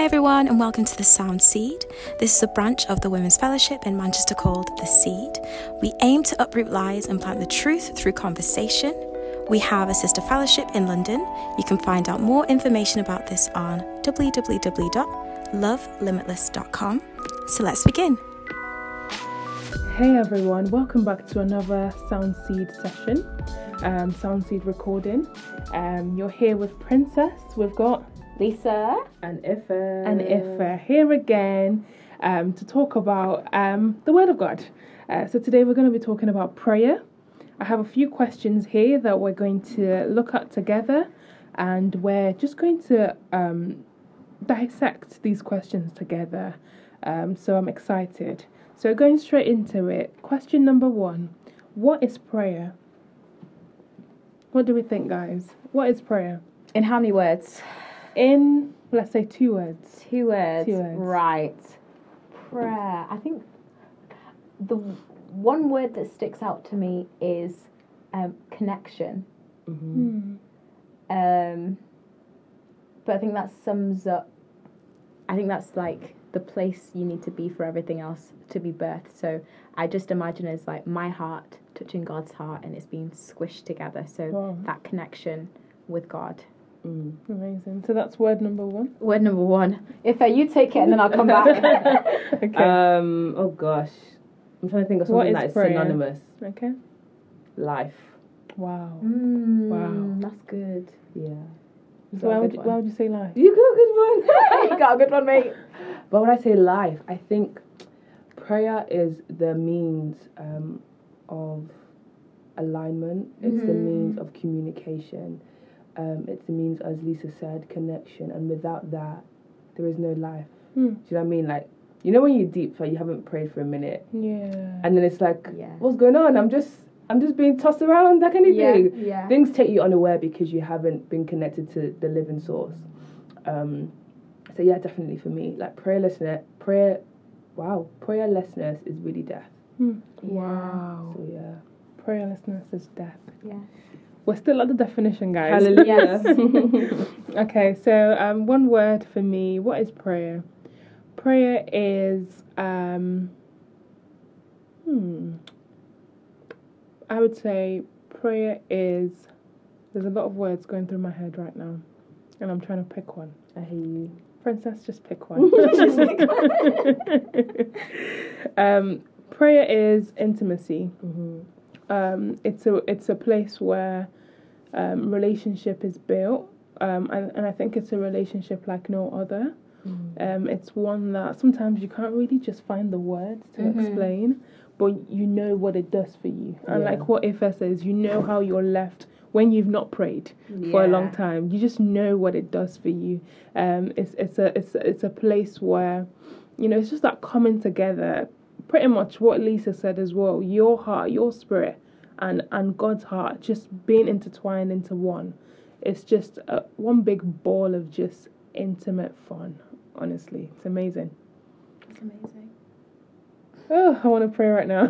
Hi, everyone, and welcome to the Sound Seed. This is a branch of the Women's Fellowship in Manchester called The Seed. We aim to uproot lies and plant the truth through conversation. We have a sister fellowship in London. You can find out more information about this on www.lovelimitless.com. So let's begin. Hey everyone, welcome back to another Sound Seed session, um, Sound Seed recording. Um, you're here with Princess. We've got Lisa. and Ife and Ife here again um, to talk about um, the Word of God. Uh, so today we're going to be talking about prayer. I have a few questions here that we're going to look at together, and we're just going to um, dissect these questions together. Um, so I'm excited. So going straight into it, question number one: What is prayer? What do we think, guys? What is prayer? In how many words? In let's say two words. Two words. Two words. Right. Prayer. I think the one word that sticks out to me is um, connection. Hmm. Um, but I think that sums up. I think that's like the place you need to be for everything else to be birthed. So I just imagine it as like my heart touching God's heart and it's being squished together. So Wow. that connection with God. Mm. Amazing. So that's word number one. Word number one. If uh, you take it and then I'll come back. Okay. Um. Oh gosh, I'm trying to think of something is that is prayer? synonymous. okay. Life. Wow. Mm, Wow. That's good. Yeah. So why would you, why would you say life? You got a good one. you got a good one, mate. but when I say life, I think prayer is the means um, of alignment. It's the Mhm. means of communication. Um, it's the means, as Lisa said, connection. And without that, there is no life. Hmm. Do you know what I mean? Like, you know when you're deep, so you haven't prayed for a minute, Yeah. and then it's like, Yeah. what's going on? I'm just, I'm just being tossed around like anything. Yeah. Yeah. Things take you unaware because you haven't been connected to the living source. Um, so yeah, definitely for me, like prayerlessness, prayer, wow, prayerlessness is really death. Yeah. Wow. So yeah, Prayerlessness is death. Yeah. We're still at the definition, guys. hallelujah. Okay. So um, one word for me. What is prayer? Prayer is um. Hmm. I would say prayer is. There's a lot of words going through my head right now, and I'm trying to pick one. I hear you. Princess, just pick one. um, prayer is intimacy. hmm Um, it's a it's a place where um, relationship is built, um, and, and I think it's a relationship like no other. Um, it's one that sometimes you can't really just find the words to Mhm. explain, but you know what it does for you. And Yeah. like what Ife says, you know how you're left when you've not prayed for a long time. You just know what it does for you. Um, it's it's a it's it's a place where, you know, it's just that coming together. Pretty much what Lisa said as well. Your heart, your spirit, and and God's heart just being intertwined into one. It's just a, one big ball of just intimate fun. Honestly, it's amazing. It's amazing. Oh, I want to pray right now.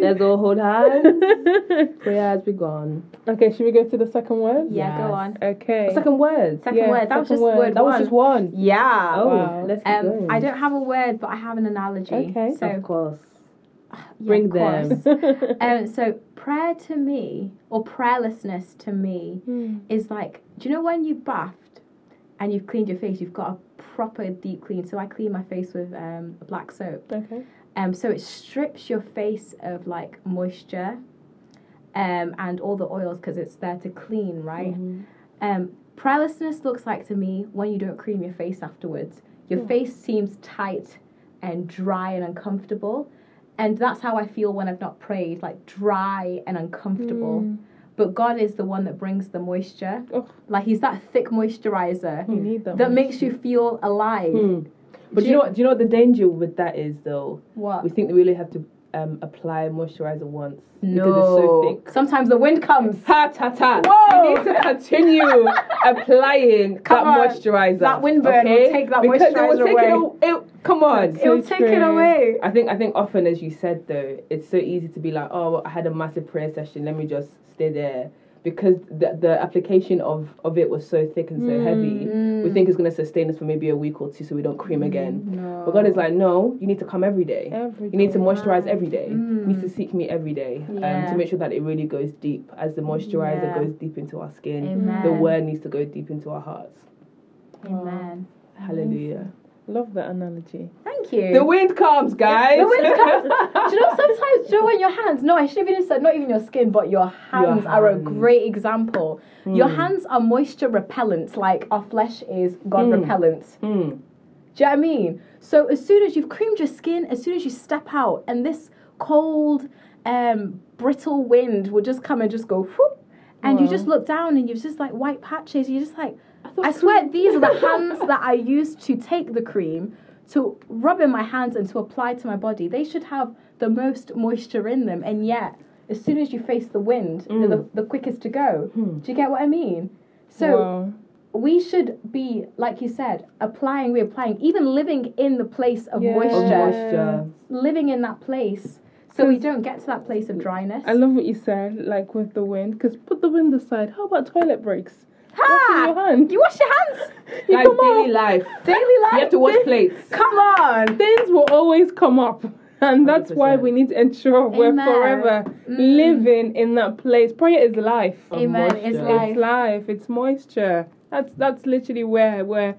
Let's all hold hands. Prayer has begun. okay, should we go to the second word? Yeah, go on. Okay. Second word. Second Yeah, word. That was just word. word That one. was just one. Yeah. Oh, Wow. let's keep Um, going. I don't have a word, but I have an analogy. Okay. So Of course. yeah, Bring of course. them. um, so prayer to me, or prayerlessness to me, Hmm. is like, do you know when you've bathed and you've cleaned your face, you've got a proper deep clean. So I clean my face with um, black soap. Okay. Um, so it strips your face of like moisture, um, and all the oils because it's there to clean, right? Mhm. Um, prayerlessness looks like to me when you don't cream your face afterwards. Your Yeah. face seems tight and dry and uncomfortable. And that's how I feel when I've not prayed, like dry and uncomfortable. Mm. But God is the one that brings the moisture. Oh. Like He's that thick moisturizer that. that makes you feel alive. Hmm. But do you know what? Do you know what the danger with that is though? What? We think that we really have to um, apply moisturizer once no. because it's so thick. Sometimes the wind comes. Ta ta ta. Whoa! You need to continue applying Come that on. moisturizer. That windburn will okay? take that because it moisturizer will take away. It, it, come on. It'll So take it away. I think I think often, as you said though, it's so easy to be like, oh, I had a massive prayer session. Let me just stay there because the, the application of, of it was so thick and so hmm. heavy, we think it's going to sustain us for maybe a week or two so we don't cream hmm. again. No. But God is like, no, you need to come every day. Every You need to moisturize every day. You need to hmm. seek me every day um, to make sure that it really goes deep. As the moisturizer Yeah. goes deep into our skin, Amen. the word needs to go deep into our hearts. Amen. Hallelujah. Love that analogy. Thank you. The wind comes, guys. The wind comes. do you know sometimes? Do you know when your hands? No, I should have even said not even your skin, but your hands, are a great example. Your hands are moisture repellent, like our flesh is God Mm. repellent. Mm. Do you know what I mean? So as soon as you've creamed your skin, as soon as you step out, and this cold, um, brittle wind will just come and just go whoop, and you just look down and you've just like white patches. You're just like, I swear these are the hands that I used to take the cream to rub in my hands and to apply to my body. They should have the most moisture in them, and yet as soon as you face the wind, they're the, mm. the quickest to go. Hmm. Do you get what I mean? So wow. we should be, like you said, applying, reapplying, even living in the place of Yeah. Moisture. living in that place, so we don't get to that place of dryness. I love what you said, like with the wind, because put the wind aside. How about toilet breaks? Ha! your hand. You wash your hands. You Guys, come daily on. life. Daily life. You have to wash plates. Come on. Things will always come up. And that's why 100%. we need to ensure we're Amen. forever living in that place. Prayer is life. Of Amen. It's moisture. life. It's life. It's moisture. That's that's literally where where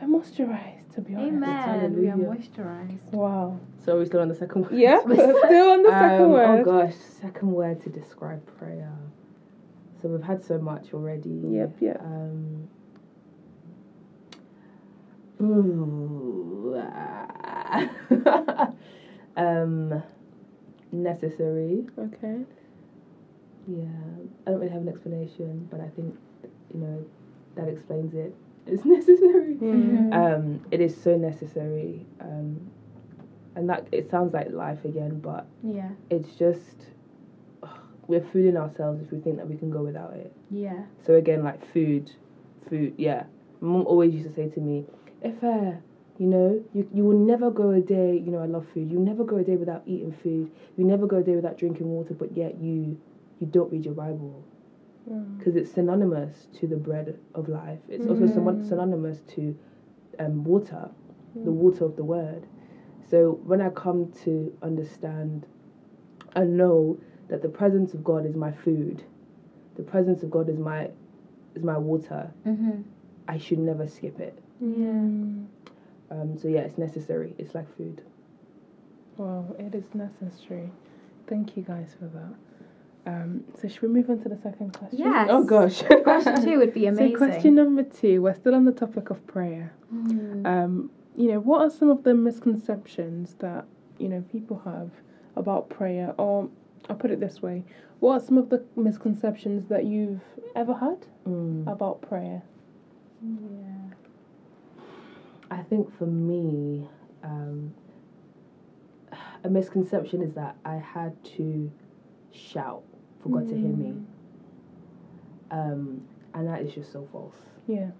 we're moisturized. To be honest. Amen. We are moisturized. Wow. So we're still on the second word. Yeah. we're Still on the second Um, word. Oh gosh, second word to describe prayer. So we've had so much already. Yep. Yep. Um, ooh, ah. um, necessary. Okay. Yeah, I don't really have an explanation, but I think you know that explains it. It's necessary. Mm. Um, it is so necessary. Um, and that it sounds like life again, but Yeah. it's just we're fooling ourselves if we think that we can go without it. Yeah. So again, like food, food. Yeah, mum always used to say to me, "If uh, you know, you you will never go a day. You know, I love food. You never go a day without eating food. You never go a day without drinking water. But yet you you don't read your Bible Mm. because it's synonymous to the bread of life. It's also syn- synonymous to um, water, the water of the word. So when I come to understand and know that the presence of God is my food, the presence of God is my is my water, Mm-hmm. I should never skip it. Mm. Um, so yeah, it's necessary. It's like food. Wow, it is necessary. Thank you guys for that. Um, so should we move on to the second question? Yes. Oh gosh. Question two would be amazing. So question number two, we're still on the topic of prayer. Mm. Um, you know, what are some of the misconceptions that, you know, people have about prayer? Or I'll put it this way. What are some of the misconceptions that you've ever had Mm. about prayer? Yeah. I think for me, um, a misconception is that I had to shout for God to hear me. Um, and that is just so false. Yeah.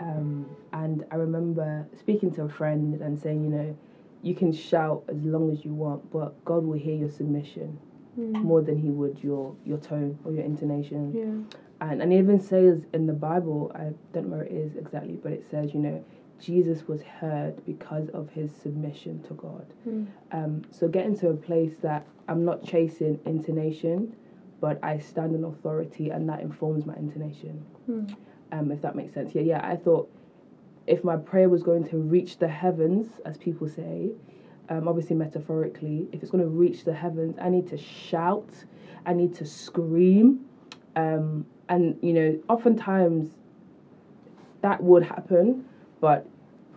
Um, and I remember speaking to a friend and saying, you know, you can shout as long as you want, but God will hear your submission Mm. more than He would your your tone or your intonation. Yeah. And and it even says in the Bible, I don't know where it is exactly, but it says, you know, Jesus was heard because of his submission to God. Mm. Um, so getting to a place that I'm not chasing intonation, but I stand in authority, and that informs my intonation. Mm. Um, if that makes sense. Yeah, yeah. I thought if my prayer was going to reach the heavens, as people say, um, obviously metaphorically, if it's going to reach the heavens, I need to shout, I need to scream, um, and you know, oftentimes that would happen, but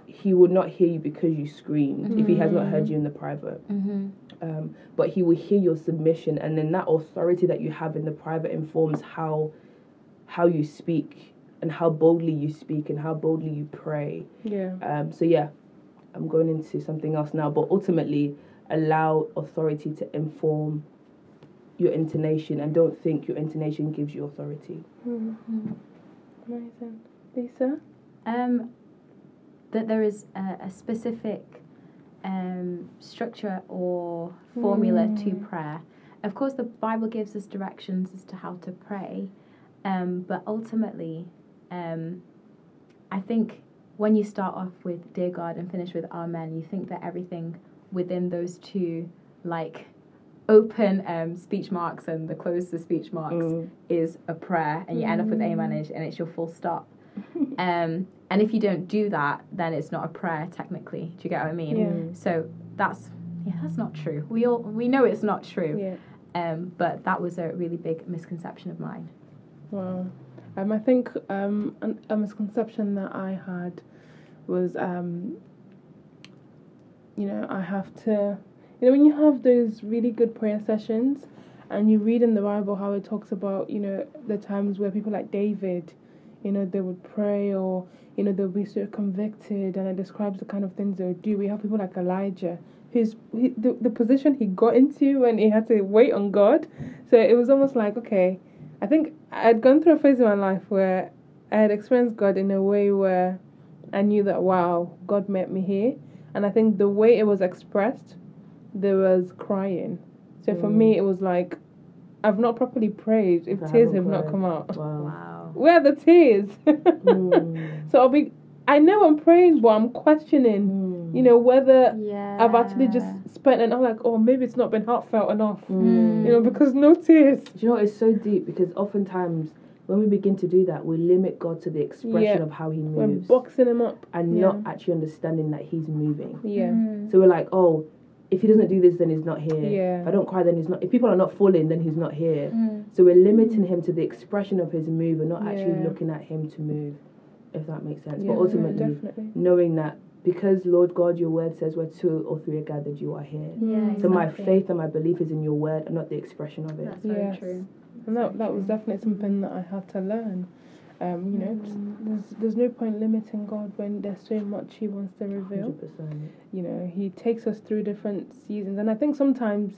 he would not hear you because you screamed if he has not heard you in the private. Mm-hmm. Um, but he will hear your submission, and then that authority that you have in the private informs how how you speak and how boldly you speak and how boldly you pray. Yeah. Um, so yeah, I'm going into something else now, but ultimately allow authority to inform your intonation, and don't think your intonation gives you authority. Mm. Amazing. Lisa? Um, that there is a, a specific um, structure or formula to prayer. of course, the Bible gives us directions as to how to pray, um, but ultimately, um, I think when you start off with "Dear God" and finish with "Amen," you think that everything within those two, like open um, speech marks and the close the speech marks, Mm. is a prayer, and you end up with "Amen," and and it's your full stop. um, and if you don't do that, then it's not a prayer technically. Do you get what I mean? Yeah. So that's yeah, that's not true. We all we know it's not true. Yeah. Um, but that was a really big misconception of mine. Wow. Um, I think um, an, a misconception that I had was, um, you know, I have to, you know, when you have those really good prayer sessions and you read in the Bible how it talks about, you know, the times where people like David, you know, they would pray or, you know, they'll be so convicted and it describes the kind of things they would do. We have people like Elijah. Who's he, the, the position he got into when he had to wait on God. So it was almost like, okay, I think I'd gone through a phase in my life where I had experienced God in a way where I knew that wow, God met me here. And I think the way it was expressed, there was crying. So for Mm. me, it was like, I've not properly prayed if If I tears haven't not come out. Wow. Wow. Where are the tears? Mm. so I'll be, I know I'm praying, but I'm questioning, Mm. You know, whether Yeah. I've actually just spent, and I'm like, oh, maybe it's not been heartfelt enough, Mm. you know, because no tears. Do you know it's so deep because oftentimes when we begin to do that, we limit God to the expression Yeah. of how He moves. We're moves boxing him up. and Yeah. not actually understanding that He's moving. Yeah. Mm. So we're like, oh, if He doesn't do this, then He's not here. Yeah. If I don't cry, then He's not. If people are not falling, then He's not here. Mm. So we're limiting Him to the expression of His move and not actually Yeah. looking at Him to move. If that makes sense. Yeah, but ultimately, definitely. knowing that because Lord God, your word says where two or three are gathered, you are here. Yeah. So my faith and my belief is in your word and not the expression of it. That's very Yes. true. And that, that was definitely something that I had to learn. Um, you know, there's, there's no point limiting God when there's so much He wants to reveal. 100%. You know, He takes us through different seasons. And I think sometimes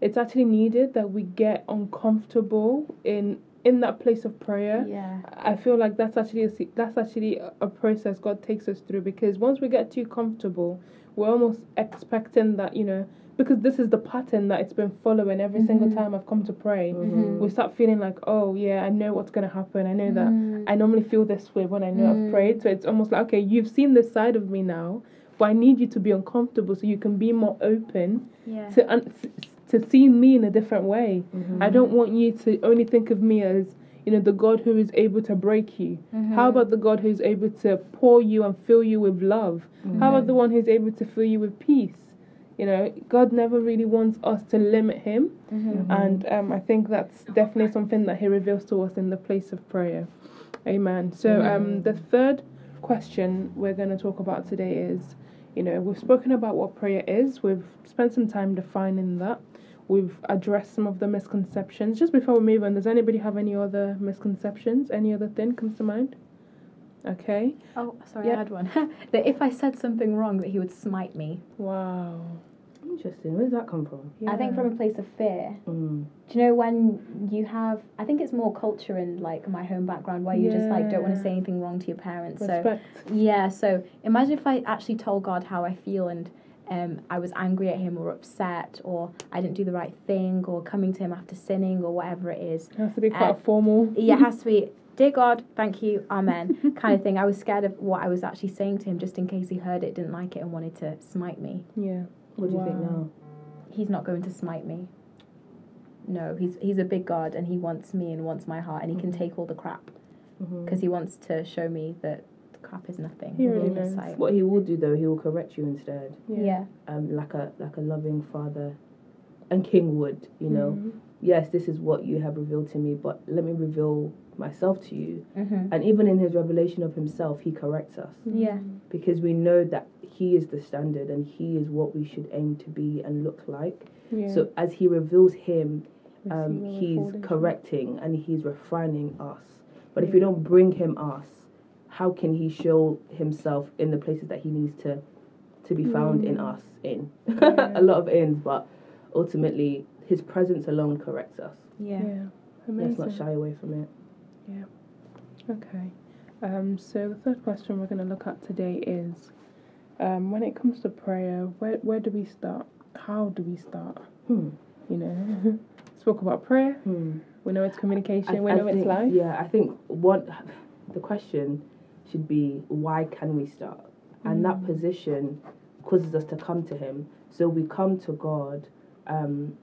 it's actually needed that we get uncomfortable in in that place of prayer. Yeah. I feel like that's actually a, that's actually a- a process God takes us through because once we get too comfortable, we're almost expecting that you know because this is the pattern that it's been following every single Mhm. time I've come to pray. Mhm. We start feeling like, oh yeah, I know what's gonna happen. I know that Mm. I normally feel this way when I know Mm. I've prayed. So it's almost like okay, you've seen this side of me now, but I need you to be uncomfortable so you can be more open Yeah. to un- to see me in a different way. Mm-hmm. I don't want you to only think of me as you know the God who is able to break you. Mm-hmm. How about the God who's able to pour you and fill you with love? How about the one who's able to fill you with peace? You know, God never really wants us to limit Him, Mm-hmm. and um, I think that's definitely something that He reveals to us in the place of prayer. Amen. So, um, the third question we're going to talk about today is you know, we've spoken about what prayer is, we've spent some time defining that, we've addressed some of the misconceptions. Just before we move on, does anybody have any other misconceptions? Any other thing comes to mind? Okay. Oh, sorry, Yeah. I had one. that if I said something wrong, that he would smite me. Wow. Interesting. Where does that come from? I think from a place of fear. Mm. Do you know when you have? I think it's more culture in like my home background where you just like don't want to say anything wrong to your parents. So yeah. So imagine if I actually told God how I feel and um, I was angry at him or upset or I didn't do the right thing or coming to him after sinning or whatever it is. It has to be quite Uh, formal. Yeah, it has to be. Dear God, thank you, Amen, kind of thing. I was scared of what I was actually saying to him, just in case he heard it, didn't like it, and wanted to smite me. Yeah. What do you think now? he's not going to smite me. No, he's he's a big God and he wants me and wants my heart and he can take all the crap because he wants to show me that the crap is nothing. He really knows. sight. What he will do though, he will correct you instead, Yeah. um, like a like a loving father, and king would. You know, Mhm. yes, this is what you have revealed to me, but let me reveal myself to you. hmm And even in his revelation of himself, he corrects us Yeah. because we know that he is the standard and he is what we should aim to be and look like. Yeah. So as he reveals him, um, he's correcting and he's refining us. But if we don't bring him us, how can he show himself in the places that he needs to to be found in us in? Yeah. a lot of ins, but ultimately his presence alone corrects us. Yeah. Yeah. Let's not shy away from it. Yeah okay. Um, so the third question we're going to look at today is um, when it comes to prayer, where, where do we start? How do we start? Hmm. You know? spoke about prayer. Hmm. We know it's communication. I- we I know it's think- life. Yeah, I think what the question should be why can we start? And that Mm. position causes us to come to Him. So we come to God. Um,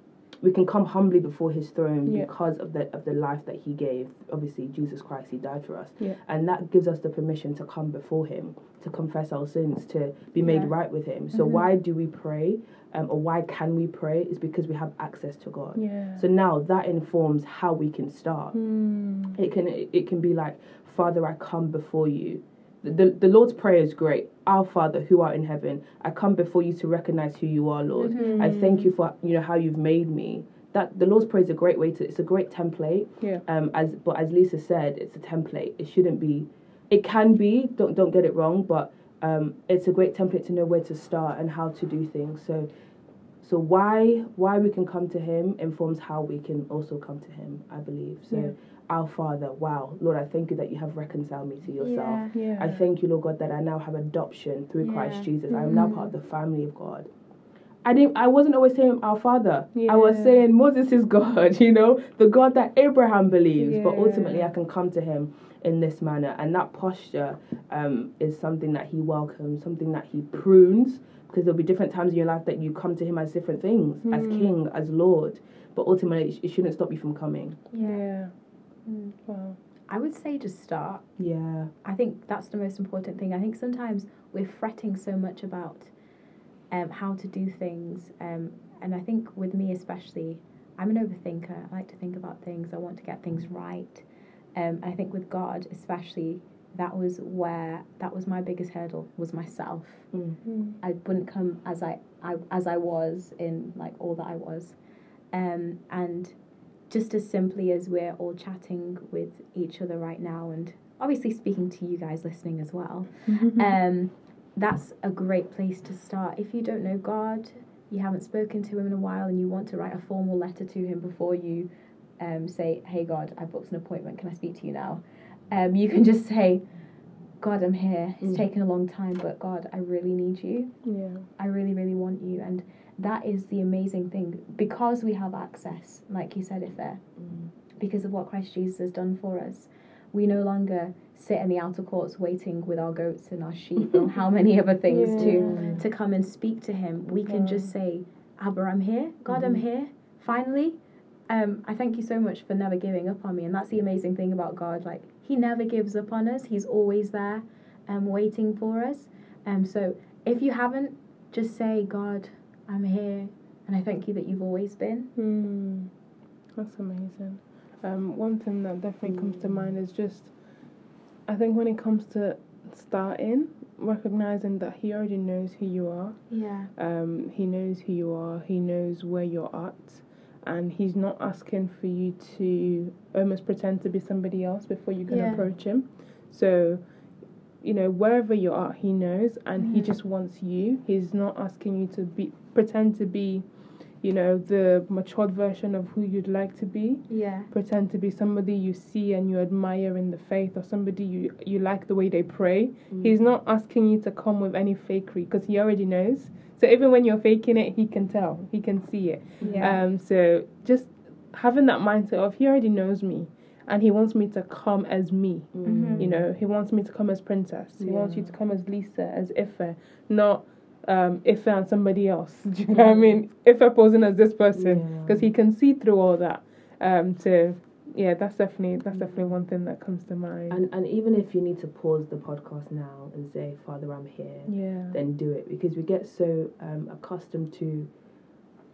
we can come humbly before His throne Yeah. because of the of the life that He gave. Obviously, Jesus Christ, He died for us, Yeah. and that gives us the permission to come before Him, to confess our sins, to be made Yeah. right with Him. So Mhm. why do we pray? Um, or why can we pray? Is because we have access to God. Yeah. So now that informs how we can start. Mm. It can it can be like, Father, I come before you. The, the, the Lord's prayer is great. Our Father who art in heaven, I come before you to recognize who you are, Lord. Mm-hmm. I thank you for you know how you've made me. That the Lord's prayer is a great way to. It's a great template. Yeah. Um. As but as Lisa said, it's a template. It shouldn't be. It can be. Don't don't get it wrong. But um, it's a great template to know where to start and how to do things. So. So why why we can come to Him informs how we can also come to Him. I believe. So Yeah. Our Father, wow, Lord, I thank you that you have reconciled me to yourself. Yeah. Yeah. I thank you, Lord God, that I now have adoption through Christ Yeah. Jesus. I am now part of the family of God. I didn't. I wasn't always saying our Father. I was saying Moses is God. You know, the God that Abraham believes. But ultimately, I can come to Him in this manner, and that posture um, is something that He welcomes, something that He prunes. Because there'll be different times in your life that you come to Him as different things, as Mm. King, as Lord. But ultimately, it it shouldn't stop you from coming. Yeah. Mm. Wow. I would say just start. Yeah. I think that's the most important thing. I think sometimes we're fretting so much about um, how to do things, um, and I think with me especially, I'm an overthinker. I like to think about things. I want to get things right. Um, and I think with God especially, that was where that was my biggest hurdle was myself. Mm. I wouldn't come as I, I as I was in like all that I was, um, and just as simply as we're all chatting with each other right now, and obviously speaking to you guys listening as well, um, that's a great place to start. If you don't know God, you haven't spoken to Him in a while, and you want to write a formal letter to Him before you um, say, "Hey God, I've booked an appointment. Can I speak to you now?" Um, you can just say, "God, I'm here. It's Mm. taken a long time, but God, I really need you." Yeah. I really, really want you. And that is the amazing thing. Because we have access, like you said, if there, because of what Christ Jesus has done for us, we no longer sit in the outer courts waiting with our goats and our sheep and how many other things to, Yeah. to come and speak to Him. We can just say, Abba, I'm here. God, I'm Mhm. here. Finally. Um, I thank you so much for never giving up on me. And that's the amazing thing about God. Like, He never gives up on us, He's always there um, waiting for us. Um, so if you haven't, just say, God, I'm here. And I thank you that you've always been. Mm. That's amazing. Um, one thing that definitely comes to mind is just, I think when it comes to starting, recognizing that He already knows who you are. Yeah. Um, he knows who you are. He knows where you're at, and he's not asking for you to almost pretend to be somebody else before you can Yeah. approach him. So, you know, wherever you are, he knows, and he Mhm. just wants you. He's not asking you to be pretend to be, you know, the matured version of who you'd like to be. Yeah. Pretend to be somebody you see and you admire in the faith, or somebody you you like the way they pray. He's not asking you to come with any fakery because he already knows. So even when you're faking it, he can tell. He can see it. Yeah. Um. So just having that mindset of he already knows me, and he wants me to come as me. Mhm. You know, he wants me to come as princess. He wants you to come as Lisa, as Ife, not um Ife and somebody else. Do you know what I mean? Ife posing as this person Yeah. because he can see through all that. Um. So yeah, that's definitely that's definitely one thing that comes to mind. And and even if you need to pause the podcast now and say, Father, I'm here, yeah. then do it because we get so um, accustomed to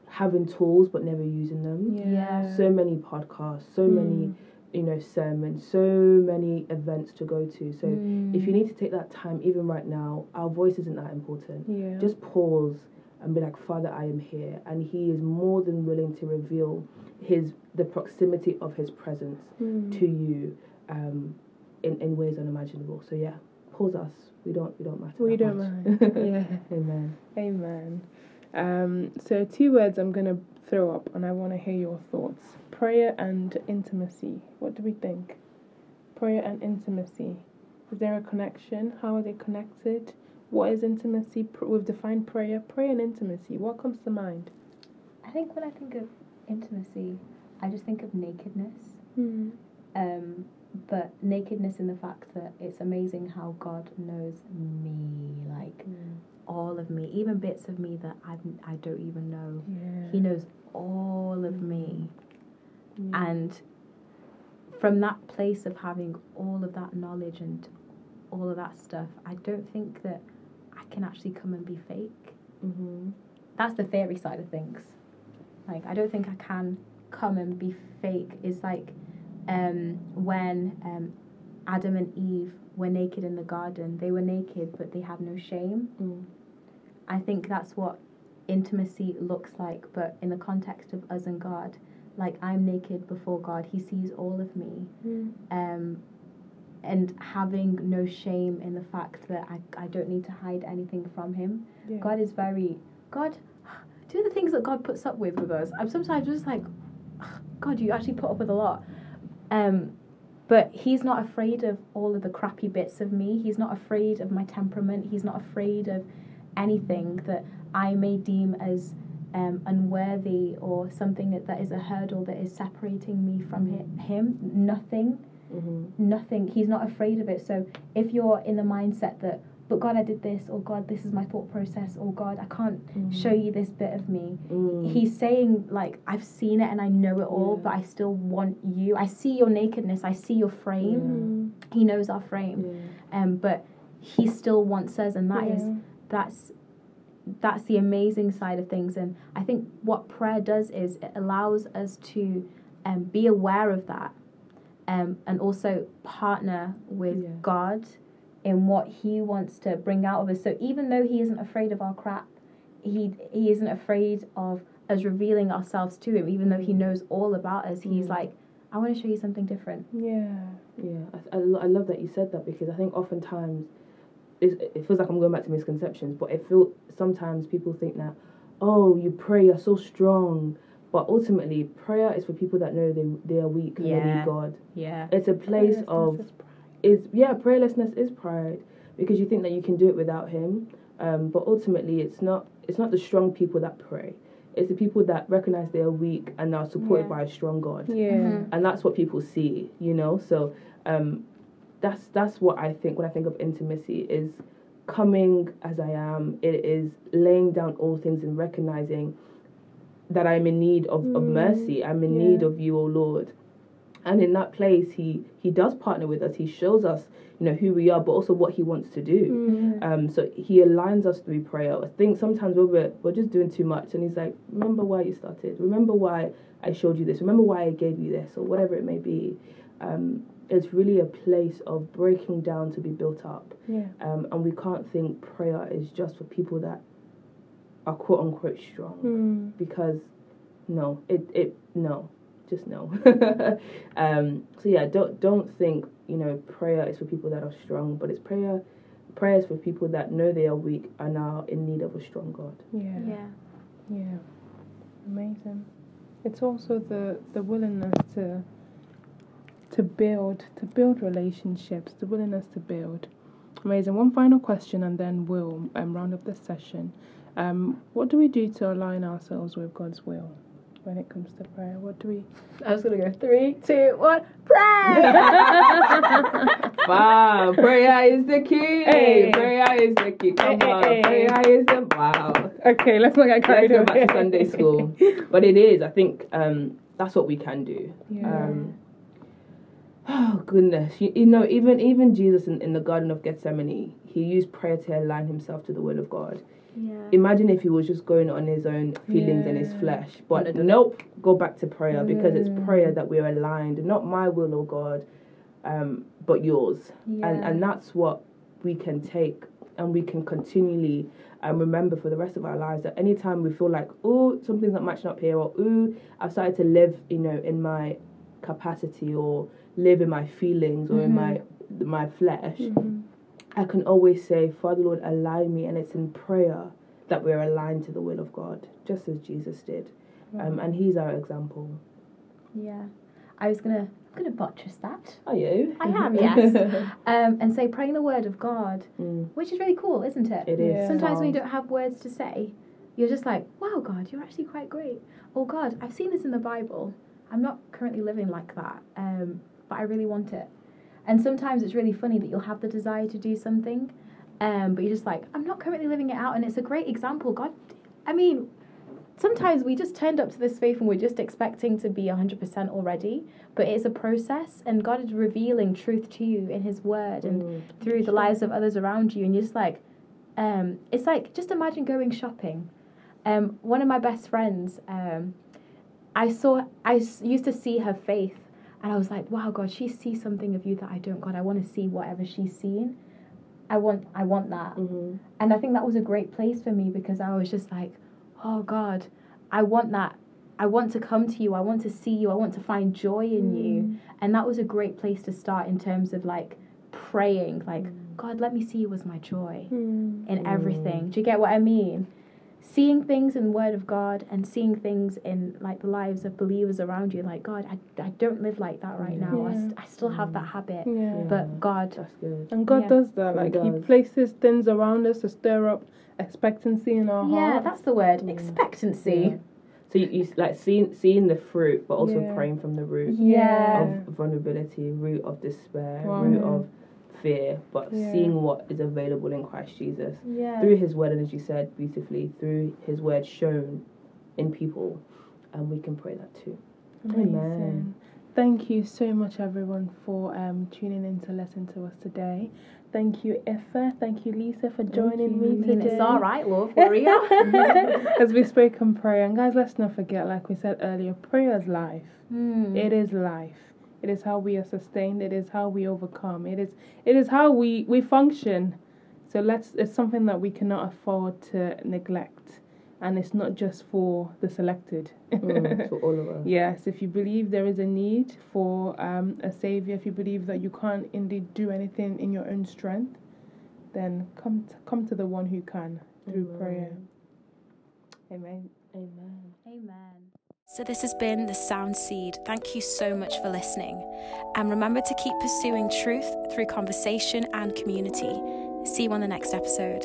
having tools but never using them. Yeah. So many podcasts, so many Mm. You know sermons, so many events to go to. So Mm. if you need to take that time, even right now, our voice isn't that important. Yeah. Just pause and be like, Father, I am here, and He is more than willing to reveal His the proximity of His presence Mm. to you um, in in ways unimaginable. So yeah, pause us. We don't we don't matter. We don't much. mind. yeah. Amen. Amen. Um, so two words I'm gonna throw up, and I want to hear your thoughts: prayer and intimacy. What do we think? Prayer and intimacy. Is there a connection? How are they connected? What is intimacy? We've defined prayer. Prayer and intimacy. What comes to mind? I think when I think of intimacy, I just think of nakedness. Mm. Um, but nakedness in the fact that it's amazing how God knows me, like all of me, even bits of me that I I don't even know. Yeah. He knows all of me, Yeah. and from that place of having all of that knowledge and all of that stuff, I don't think that I can actually come and be fake. Mm-hmm. That's the theory side of things. Like I don't think I can come and be fake. It's like um, when um, Adam and Eve were naked in the garden. They were naked, but they had no shame. Mm. I think that's what intimacy looks like, but in the context of us and God, like I'm naked before God, He sees all of me. Mm. Um, and having no shame in the fact that I, I don't need to hide anything from Him. Yeah. God is very, God, do the things that God puts up with with us. I'm sometimes just like, God, you actually put up with a lot. Um, but He's not afraid of all of the crappy bits of me. He's not afraid of my temperament. He's not afraid of anything that I may deem as um, unworthy or something that, that is a hurdle that is separating me from hi- Him. Nothing, Mm-hmm. nothing. He's not afraid of it. So if you're in the mindset that, but God, I did this, or God, this is my thought process, or God, I can't show you this bit of me. Mm. He's saying, like, I've seen it and I know it all, Yeah. but I still want you. I see your nakedness, I see your frame. Mm. He knows our frame. Yeah. Um, but he still wants us, and that is Yeah. that's that's the amazing side of things. And I think what prayer does is it allows us to um, be aware of that, um, and also partner with Yeah. God in what He wants to bring out of us. So even though He isn't afraid of our crap, He He isn't afraid of us revealing ourselves to Him. Even though He knows all about us, He's Mm. like, I want to show you something different. Yeah. Yeah, I, I, I love that you said that because I think oftentimes it's, it feels like I'm going back to misconceptions, but it feels sometimes people think that, oh, you pray, you're so strong. But ultimately, prayer is for people that know they, they are weak and they need God. Yeah. It's a place of is yeah prayerlessness is pride because you think that you can do it without him um, but ultimately it's not it's not the strong people that pray it's the people that recognize they are weak and are supported Yeah. by a strong god Yeah. Mhm. and that's what people see you know so um, that's that's what i think when i think of intimacy is coming as i am it is laying down all things and recognizing that i'm in need of, of Mm, mercy i'm in yeah. need of you o lord and in that place he he does partner with us. He shows us you know who we are but also what he wants to do. Mm. um so he aligns us through prayer. I think sometimes we're we're just doing too much and he's like remember why you started? Remember why i showed you this? Remember why i gave you this? Or whatever it may be. Um it's really a place of breaking down to be built up. Yeah. um and we can't think prayer is just for people that are quote unquote strong. Mm. because no, it it no, just no. um, so yeah, don't don't think you know prayer is for people that are strong, but it's prayer. prayers for people that know they are weak and are in need of a strong God. Yeah. Yeah. Yeah. Amazing. It's also the the willingness to to build to build relationships, the willingness to build. Amazing. One final question, and then we'll um, round up this session. Um, what do we do to align ourselves with God's will when it comes to prayer? What do we? I was gonna go three, two, one, pray. Wow, prayer is the key. Hey. Prayer is the key. Come Hey, on, hey, prayer is the wow. Okay, let's not get Let's carried go away. back to Sunday school. But it is, I think, um, that's what we can do. Yeah. Um, oh goodness, you, you know, even even Jesus in, in the Garden of Gethsemane, he used prayer to align himself to the will of God. Yeah. Imagine if he was just going on his own feelings and his flesh. But nope, go back to prayer because it's prayer that we're aligned, not my will, oh God, um, but yours. And Yeah. and that's what we can take and we can continually um, remember for the rest of our lives that anytime we feel like, oh, something's not matching up here, or ooh, I've started to live, you know, in my capacity or live in my feelings or in my my flesh, Mhm. I can always say, Father Lord, align me, and it's in prayer that we're aligned to the will of God, just as Jesus did. Um, and He's our example. Yeah. I was gonna I'm gonna buttress that. Are you? I am, yes. Um, and say praying the word of God, Mm, which is really cool, isn't it? it is. Yeah. Sometimes when you don't have words to say, you're just like, wow, God, you're actually quite great. Oh, God, I've seen this in the Bible. I'm not currently living like that, um, but I really want it. And sometimes it's really funny that you'll have the desire to do something, um, but you're just like, I'm not currently living it out. And it's a great example. God, I mean, sometimes we just turned up to this faith and we're just expecting to be 100% already, but it's a process, and God is revealing truth to you in His Word and Mm. through the lives of others around you. And you're just like, um, it's like, just imagine going shopping. Um, one of my best friends, um, I saw, i used to see her faith, and I was like, wow, God, she sees something of you that I don't. God, I want to see whatever she's seen. I want, I want that. Mhm. And I think that was a great place for me because I was just like, oh God, I want that. I want to come to you. I want to see you. I want to find joy in you. Mm. And that was a great place to start in terms of like praying, like, mm. God, let me see you as my joy mm. in everything. Do you get what I mean? Seeing things in the Word of God and seeing things in like the lives of believers around you, like God, I, I don't live like that right now. I, st- I still have that mm. habit, Yeah. but God, That's good. And God Yeah. does that. Like He does. places things around us to stir up expectancy in our yeah, heart. that's the word, mm. expectancy. Yeah. So you, you like seeing seeing the fruit, but also Yeah. praying from the root Yeah. of vulnerability, root of despair, Wow. root of fear, but Yeah. seeing what is available in Christ Jesus Yeah. through His Word, and as you said beautifully, through His Word shown in people, and we can pray that too. Amazing. Amen. Thank you so much, everyone, for um, tuning in to listen to us today. Thank you, Ife. Thank you, Lisa, for joining me mean, today. it's all right, love. As we spoke on prayer, and guys, let's not forget, like we said earlier, prayer is life. Hmm. It is life. It is how we are sustained. It is how we overcome. It is it is how we we function. So let's. It's something that we cannot afford to neglect, and it's not just for the selected. Mm, for all of us. Yes, if you believe there is a need for um, a savior, if you believe that you can't indeed do anything in your own strength, then come to, come to the one who can through Amen. prayer. Amen. Amen. Amen. So, this has been The Sound Seed. Thank you so much for listening. And remember to keep pursuing truth through conversation and community. See you on the next episode.